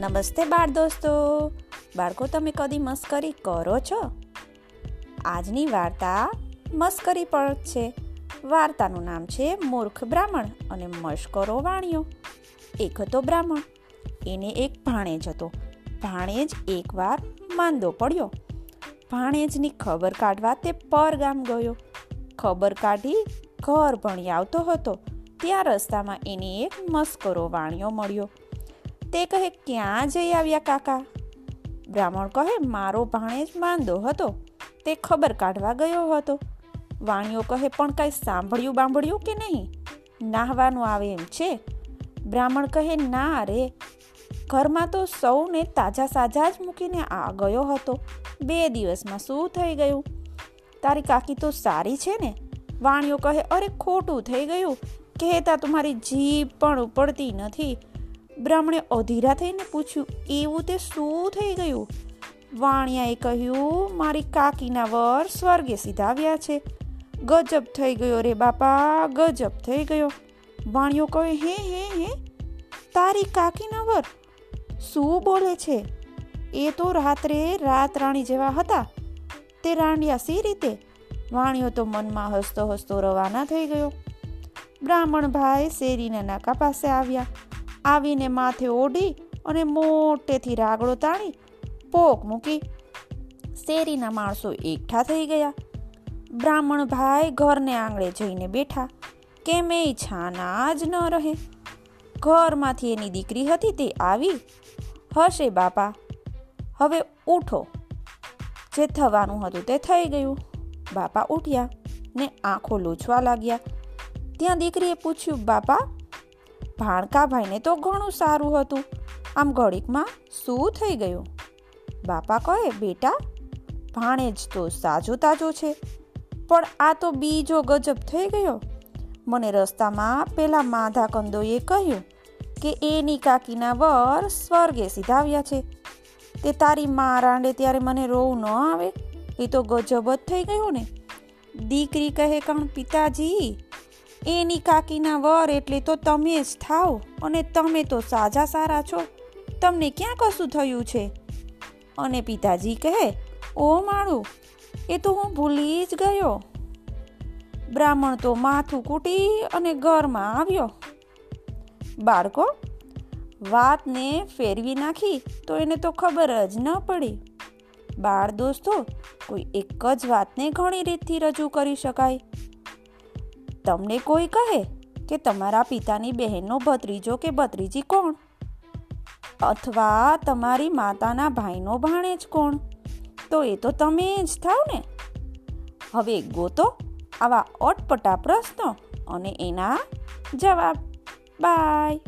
નમસ્તે બાળ દોસ્તો. બાળકો, તમે કદી મસ્કરી કરો છો? આજની વાર્તા મસ્કરી પર છે. વાર્તાનું નામ છે મૂર્ખ બ્રાહ્મણ અને મશ્કરો વાણિયો એક હતો બ્રાહ્મણ. એને એક ભાણેજ હતો. ભાણેજ એકવાર માંદો પડ્યો. ભાણેજની ખબર કાઢવા તે પર ગામ ગયો. ખબર કાઢી ઘર ભણી આવતો હતો. ત્યાં રસ્તામાં એને એક મસ્કરો વાણિયો મળ્યો. તે કહે, ક્યાં જઈ આવ્યા કાકા? બ્રાહ્મણ કહે, મારો ભાણેજ માંદો હતો. તે ખબર કાઢવા ગયો હતો. વાણિયો કહે, પણ કાંઈ સાંભળ્યું બાંભળ્યું કે નહીં? નાહવાનું આવે એમ છે. બ્રાહ્મણ કહે, ના રે. ઘરમાં તો સૌને તાજા સાજા જ મૂકીને આ ગયો હતો. બે દિવસમાં શું થઈ ગયું? તારી કાકી તો સારી છે ને? વાણિયો કહે, અરે ખોટું થઈ ગયું. કહેતા તમારી જીભ પણ ઉપડતી નથી. બ્રાહ્મણે અધીરા થઈને પૂછ્યું, એવું તે શું થઈ ગયું? વાણિયાએ કહ્યું, મારી કાકીના વર સ્વર્ગે સીધાવ્યા છે. ગજબ થઈ ગયો રે બાપા, ગજબ થઈ ગયો. વાણિયો કહે, હે હે હે, તારી કાકીના વર? શું બોલે છે? એ તો રાત્રે રાત રાણી જેવા હતા. તે રાંડિયા સી રીતે? વાણિયો તો મનમાં હસતો હસતો રવાના થઈ ગયો. બ્રાહ્મણ ભાઈ શેરીના નાકા પાસે આવ્યા. આવીને માથે ઓઢી અને મોટેથી રાગડો તાણી પોક મૂકી શેરીના માણસો એકઠા થઈ ગયા. બ્રાહ્મણ ભાઈ ઘરને આંગળે જઈને બેઠા. કેમ એ છાના જ ન રહે. ઘરમાંથી એની દીકરી હતી તે આવી. હશે બાપા, હવે ઉઠો. જે થવાનું હતું તે થઈ ગયું. બાપા ઉઠ્યા ને આંખો લૂછવા લાગ્યા. ત્યાં દીકરીએ પૂછ્યું, બાપા ભાણકાભાઈને તો ઘણું સારું હતું. આમ ઘડીકમાં શું થઈ ગયું? બાપા કહે, બેટા ભાણેજ તો સાજો તાજો છે. પણ આ તો બીજો ગજબ થઈ ગયો. મને રસ્તામાં પેલા માધા કંદોએ કહ્યું કે એની કાકીના વર સ્વર્ગે સીધાવ્યા છે. તે તારી મા રાંડે ત્યારે મને રોવું ન આવે. એ તો ગજબ જ થઈ ગયો ને. દીકરી કહે, કણ પિતાજી એની કાકીના વર એટલે તો તમે જ થાવ અને તમે તો સાજા સારા છો. તમને ક્યાં કશું થયું છે? અને પિતાજી કહે, ઓ માળું, એ તો હું ભૂલી જ ગયો. બ્રાહ્મણ તો માથું કૂટી અને ઘરમાં આવ્યો. બાળકો, વાતને ફેરવી નાખી તો એને તો ખબર જ ન પડી. બાળ દોસ્તો, કોઈ એક જ વાતને ઘણી રીતથી રજૂ કરી શકાય. તમને કોઈ કહે કે તમારા પિતાની બહેનનો ભત્રીજો કે ભત્રીજી કોણ? અથવા તમારી માતાના ભાઈનો ભાણે જ કોણ? તો એ તો તમે જ થાવ ને. હવે ગોતો આવા અટપટા પ્રશ્નો અને એના જવાબ. બાય.